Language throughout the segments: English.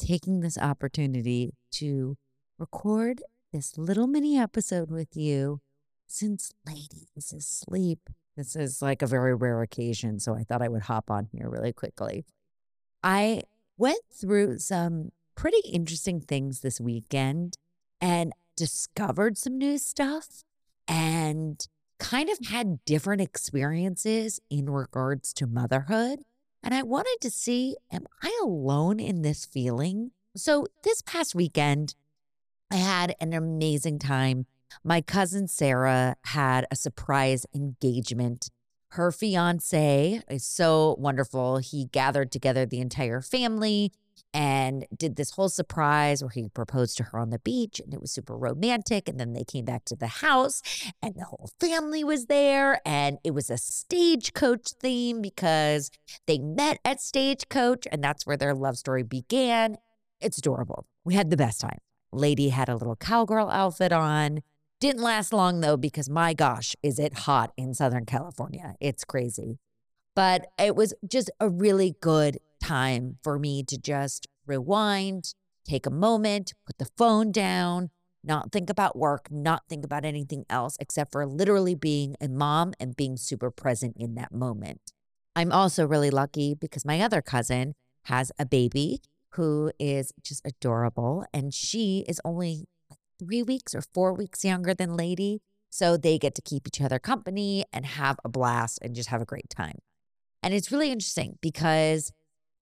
taking this opportunity to record this little mini episode with you since Lady is asleep. This is like a very rare occasion, so I thought I would hop on here really quickly. I went through some pretty interesting things this weekend and discovered some new stuff and kind of had different experiences in regards to motherhood. And I wanted to see, am I alone in this feeling? So this past weekend, I had an amazing time. My cousin Sarah had a surprise engagement. Her fiance is so wonderful. He gathered together the entire family and did this whole surprise where he proposed to her on the beach and it was super romantic and then they came back to the house and the whole family was there and it was a stagecoach theme because they met at stagecoach and that's where their love story began. It's adorable. We had the best time. Lady had a little cowgirl outfit on. Didn't last long though because my gosh is it hot in southern california. It's crazy. But it was just a really good time for me to just rewind, take a moment, put the phone down, not think about work, not think about anything else except for literally being a mom and being super present in that moment. I'm also really lucky because my other cousin has a baby who is just adorable and she is only three weeks or four weeks younger than Lady. So they get to keep each other company and have a blast and just have a great time. And it's really interesting because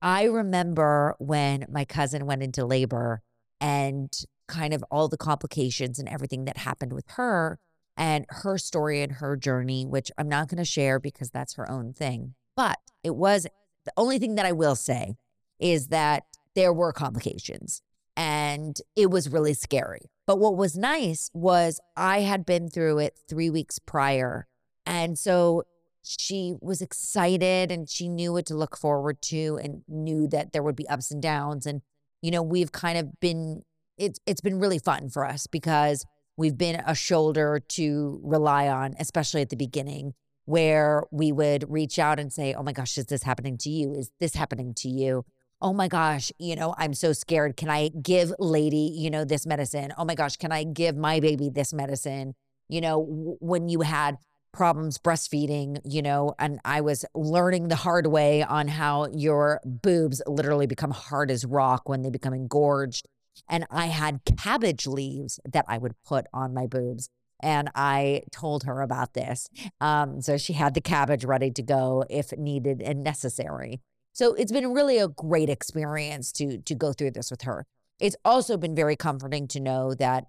I remember when my cousin went into labor and kind of all the complications and everything that happened with her and her story and her journey, which I'm not going to share because that's her own thing. But it was the only thing that I will say is that there were complications and it was really scary. But what was nice was I had been through it three weeks prior. And so she was excited and she knew what to look forward to and knew that there would be ups and downs and you know we've kind of been it's it's been really fun for us because we've been a shoulder to rely on especially at the beginning where we would reach out and say oh my gosh is this happening to you? Is this happening to you? Oh my gosh you know i'm so scared. Can i give lady you know this medicine? Oh my gosh can i give my baby this medicine? You know when you had problems breastfeeding, you know, and I was learning the hard way on how your boobs literally become hard as rock when they become engorged. And I had cabbage leaves that I would put on my boobs. And I told her about this. Um, so she had the cabbage ready to go if needed and necessary. So it's been really a great experience to to go through this with her. It's also been very comforting to know that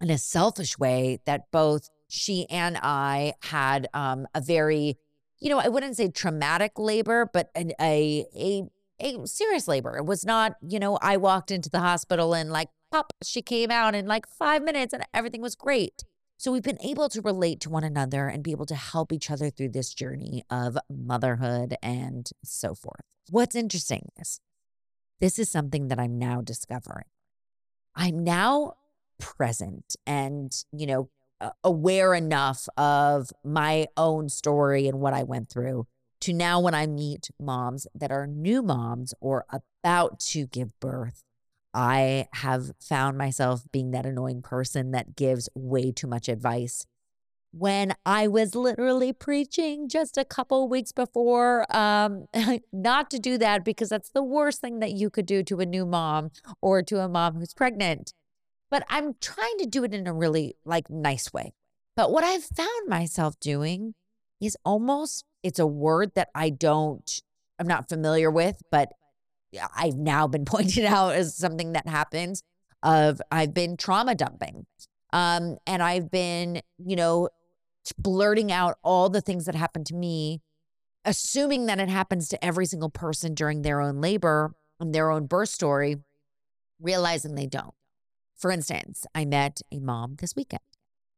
in a selfish way that both she and I had um, a very, you know, I wouldn't say traumatic labor, but an, a a a serious labor. It was not, you know, I walked into the hospital and like pop, she came out in like five minutes and everything was great. So we've been able to relate to one another and be able to help each other through this journey of motherhood and so forth. What's interesting is this is something that I'm now discovering. I'm now present and, you know, aware enough of my own story and what I went through to now when I meet moms that are new moms or about to give birth, I have found myself being that annoying person that gives way too much advice. When I was literally preaching just a couple weeks before, um, not to do that because that's the worst thing that you could do to a new mom or to a mom who's pregnant but I'm trying to do it in a really like nice way. But what I've found myself doing is almost it's a word that I don't I'm not familiar with, but I've now been pointed out as something that happens of I've been trauma dumping. Um, and I've been, you know, blurting out all the things that happened to me, assuming that it happens to every single person during their own labor and their own birth story, realizing they don't. For instance, I met a mom this weekend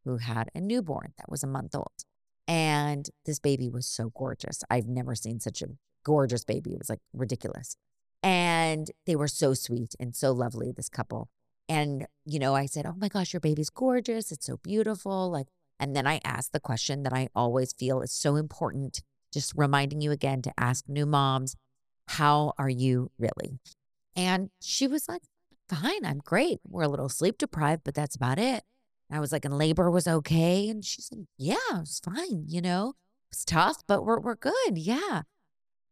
who had a newborn that was a month old. And this baby was so gorgeous. I've never seen such a gorgeous baby. It was like ridiculous. And they were so sweet and so lovely, this couple. And, you know, I said, Oh my gosh, your baby's gorgeous. It's so beautiful. Like, And then I asked the question that I always feel is so important, just reminding you again to ask new moms, how are you really? And she was like, fine, I'm great. We're a little sleep deprived, but that's about it. I was like, and labor was okay. And she's like, yeah, it was fine. You know, it's tough, but we're, we're good. Yeah.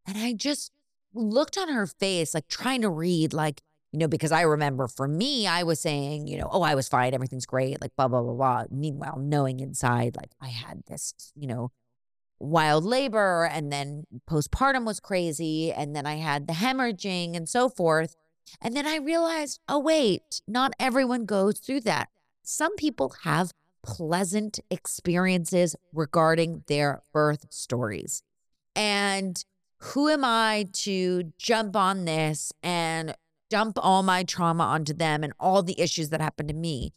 And I just looked on her face, like trying to read, like, you know, because I remember for me, I was saying, you know, oh, I was fine. Everything's great. Like, blah, blah, blah, blah. Meanwhile, knowing inside, like, I had this, you know, wild labor and then postpartum was crazy. And then I had the hemorrhaging and so forth. And then I realized, oh, wait, not everyone goes through that. Some people have pleasant experiences regarding their birth stories. And who am I to jump on this and dump all my trauma onto them and all the issues that happened to me?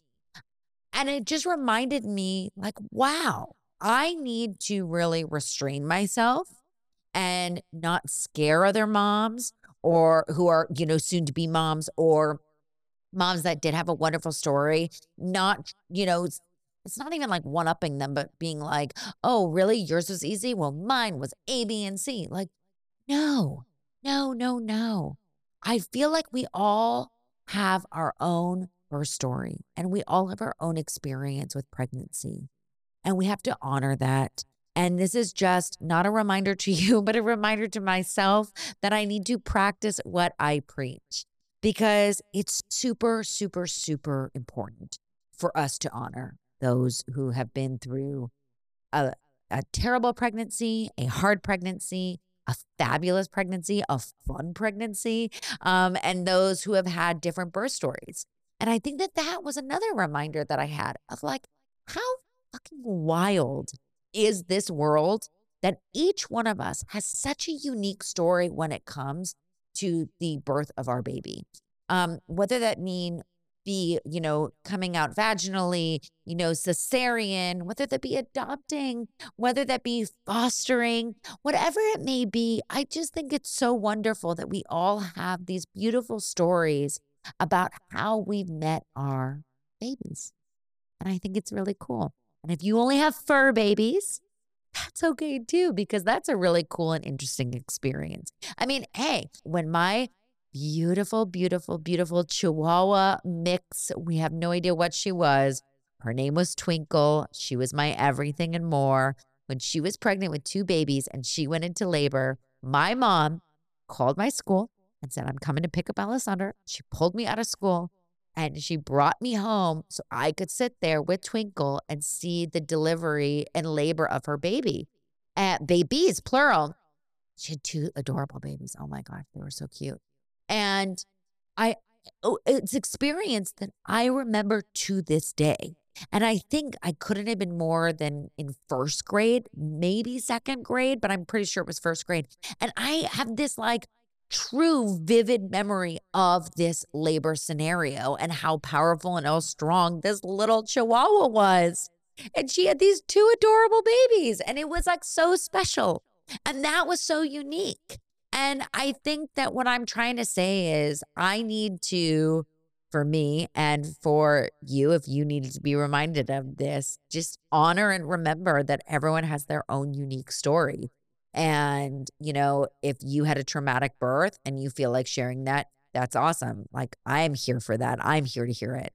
And it just reminded me, like, wow, I need to really restrain myself and not scare other moms or who are, you know, soon to be moms or moms that did have a wonderful story, not, you know, it's not even like one upping them, but being like, oh, really? Yours was easy? Well, mine was A, B, and C. Like, no, no, no, no. I feel like we all have our own birth story and we all have our own experience with pregnancy. And we have to honor that. And this is just not a reminder to you, but a reminder to myself that I need to practice what I preach because it's super, super, super important for us to honor those who have been through a, a terrible pregnancy, a hard pregnancy, a fabulous pregnancy, a fun pregnancy, um, and those who have had different birth stories. And I think that that was another reminder that I had of like, how fucking wild is this world that each one of us has such a unique story when it comes to the birth of our baby. Um, whether that mean be, you know, coming out vaginally, you know, cesarean, whether that be adopting, whether that be fostering, whatever it may be. I just think it's so wonderful that we all have these beautiful stories about how we've met our babies. And I think it's really cool. And if you only have fur babies, that's okay too, because that's a really cool and interesting experience. I mean, hey, when my beautiful, beautiful, beautiful Chihuahua mix. We have no idea what she was. Her name was Twinkle. She was my everything and more. When she was pregnant with two babies and she went into labor, my mom called my school and said, I'm coming to pick up Alessandra. She pulled me out of school and she brought me home so I could sit there with Twinkle and see the delivery and labor of her baby. Uh, babies, plural. She had two adorable babies. Oh my gosh, they were so cute. And I, oh, it's experience that I remember to this day. And I think I couldn't have been more than in first grade, maybe second grade, but I'm pretty sure it was first grade. And I have this like true vivid memory of this labor scenario and how powerful and how strong this little chihuahua was. And she had these two adorable babies, and it was like so special. And that was so unique. And I think that what I'm trying to say is I need to, for me and for you, if you needed to be reminded of this, just honor and remember that everyone has their own unique story. And, you know, if you had a traumatic birth and you feel like sharing that, that's awesome. Like, I'm here for that. I'm here to hear it.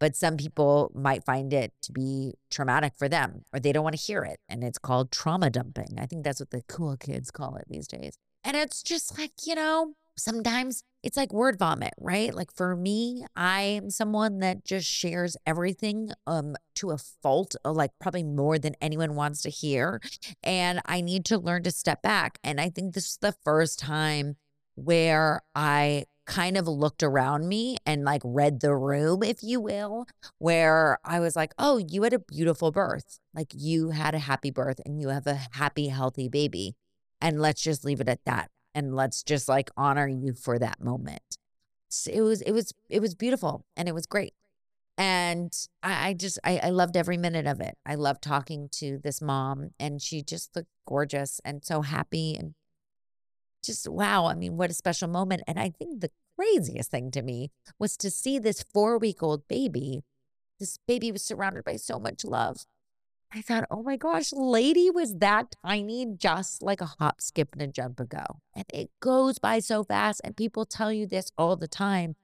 But some people might find it to be traumatic for them or they don't want to hear it. And it's called trauma dumping. I think that's what the cool kids call it these days. And it's just like, you know, sometimes it's like word vomit, right? Like for me, I am someone that just shares everything um to a fault, uh, like probably more than anyone wants to hear. And I need to learn to step back. And I think this is the first time where I kind of looked around me and like read the room, if you will, where I was like, oh, you had a beautiful birth. Like you had a happy birth and you have a happy, healthy baby. And let's just leave it at that. And let's just like honor you for that moment. So it was, it was, it was beautiful and it was great. And I, I just, I, I loved every minute of it. I loved talking to this mom and she just looked gorgeous and so happy and just wow. I mean, what a special moment. And I think the craziest thing to me was to see this four week old baby. This baby was surrounded by so much love I thought, oh my gosh, lady was that tiny just like a hop, skip, and a jump ago. And it goes by so fast. And people tell you this all the time.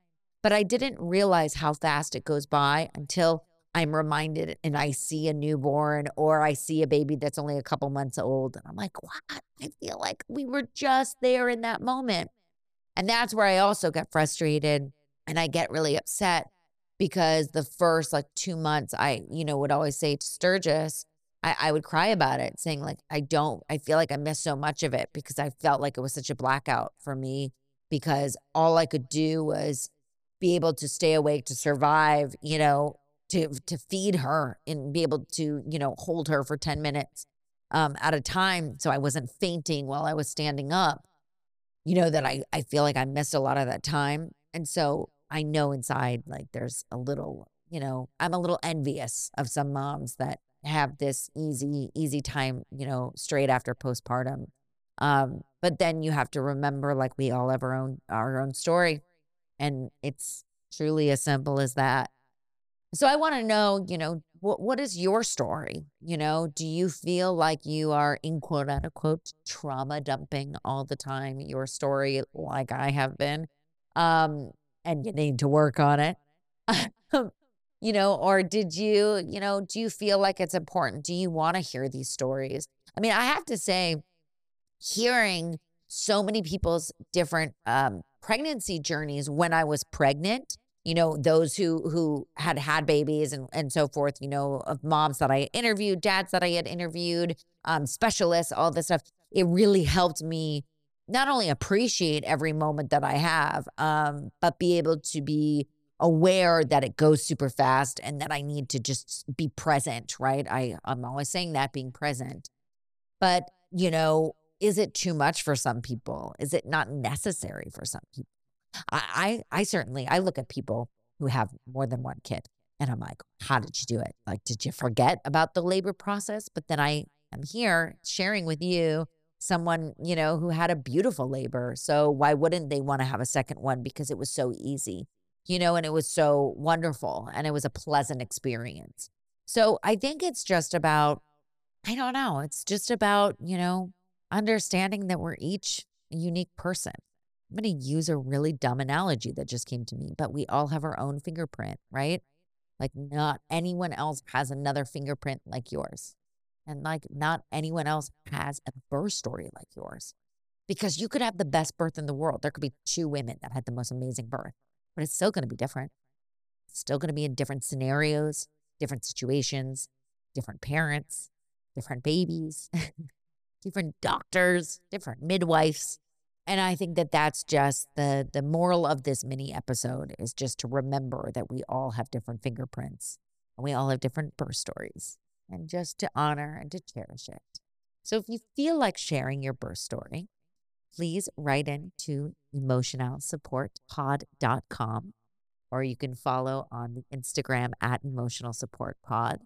But I didn't realize how fast it goes by until I'm reminded and I see a newborn or I see a baby that's only a couple months old. And I'm like, what? I feel like we were just there in that moment. And that's where I also get frustrated and I get really upset because the first like two months, I, you know, would always say to Sturgis, I, I would cry about it, saying, like, I don't, I feel like I missed so much of it because I felt like it was such a blackout for me because all I could do was be able to stay awake to survive, you know, to to feed her and be able to, you know, hold her for 10 minutes um, at a time. So I wasn't fainting while I was standing up. You know, that I, I feel like I missed a lot of that time. And so I know inside like there's a little, you know, I'm a little envious of some moms that have this easy, easy time, you know, straight after postpartum. Um, but then you have to remember like we all have our own our own story. And it's truly as simple as that. So I want to know, you know, what what is your story? You know, do you feel like you are in quote unquote trauma dumping all the time your story like I have been? Um, and you need to work on it. you know, or did you, you know, do you feel like it's important? Do you want to hear these stories? I mean, I have to say, hearing so many people's different um, pregnancy journeys when I was pregnant, you know, those who who had had babies and and so forth, you know, of moms that I interviewed, dads that I had interviewed, um, specialists, all this stuff. It really helped me not only appreciate every moment that I have, um, but be able to be aware that it goes super fast and that I need to just be present, right? I, I'm always saying that being present. But, you know, is it too much for some people? Is it not necessary for some people? I, I, I certainly I look at people who have more than one kid and I'm like, how did you do it? Like, did you forget about the labor process? But then I am here sharing with you someone, you know, who had a beautiful labor. So why wouldn't they want to have a second one? Because it was so easy, you know, and it was so wonderful and it was a pleasant experience. So I think it's just about, I don't know, it's just about, you know, understanding that we're each a unique person. I'm going to use a really dumb analogy that just came to me, but we all have our own fingerprint, right? Like, not anyone else has another fingerprint like yours. And like not anyone else has a birth story like yours. Because you could have the best birth in the world. There could be two women that had the most amazing birth, but it's still going to be different. It's still going to be in different scenarios, different situations, different parents, different babies, different doctors, different midwives. And I think that that's just the the moral of this mini episode is just to remember that we all have different fingerprints and we all have different birth stories and just to honor and to cherish it. So if you feel like sharing your birth story, please write in to emotionalsupportpod.com or you can follow on the Instagram at emotional support pod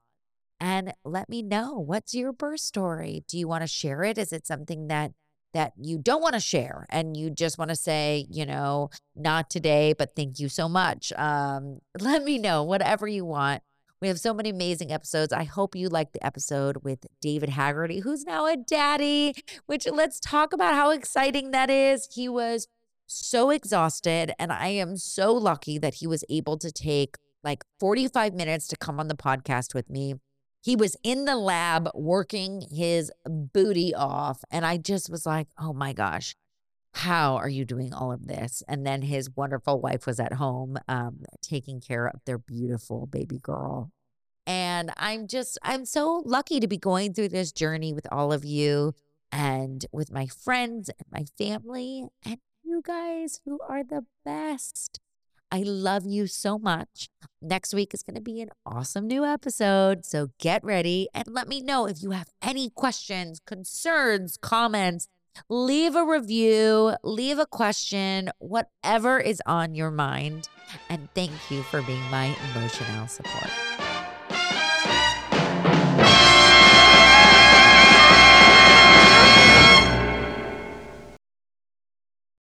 and let me know what's your birth story. Do you want to share it? Is it something that that you don't want to share and you just want to say, you know, not today, but thank you so much. Um, let me know whatever you want. We have so many amazing episodes. I hope you liked the episode with David Haggerty, who's now a daddy, which let's talk about how exciting that is. He was so exhausted, and I am so lucky that he was able to take like 45 minutes to come on the podcast with me. He was in the lab working his booty off. And I just was like, oh my gosh, how are you doing all of this? And then his wonderful wife was at home um, taking care of their beautiful baby girl. And I'm just, I'm so lucky to be going through this journey with all of you and with my friends and my family and you guys who are the best. I love you so much. Next week is going to be an awesome new episode. So get ready and let me know if you have any questions, concerns, comments leave a review, leave a question, whatever is on your mind. And thank you for being my emotional support.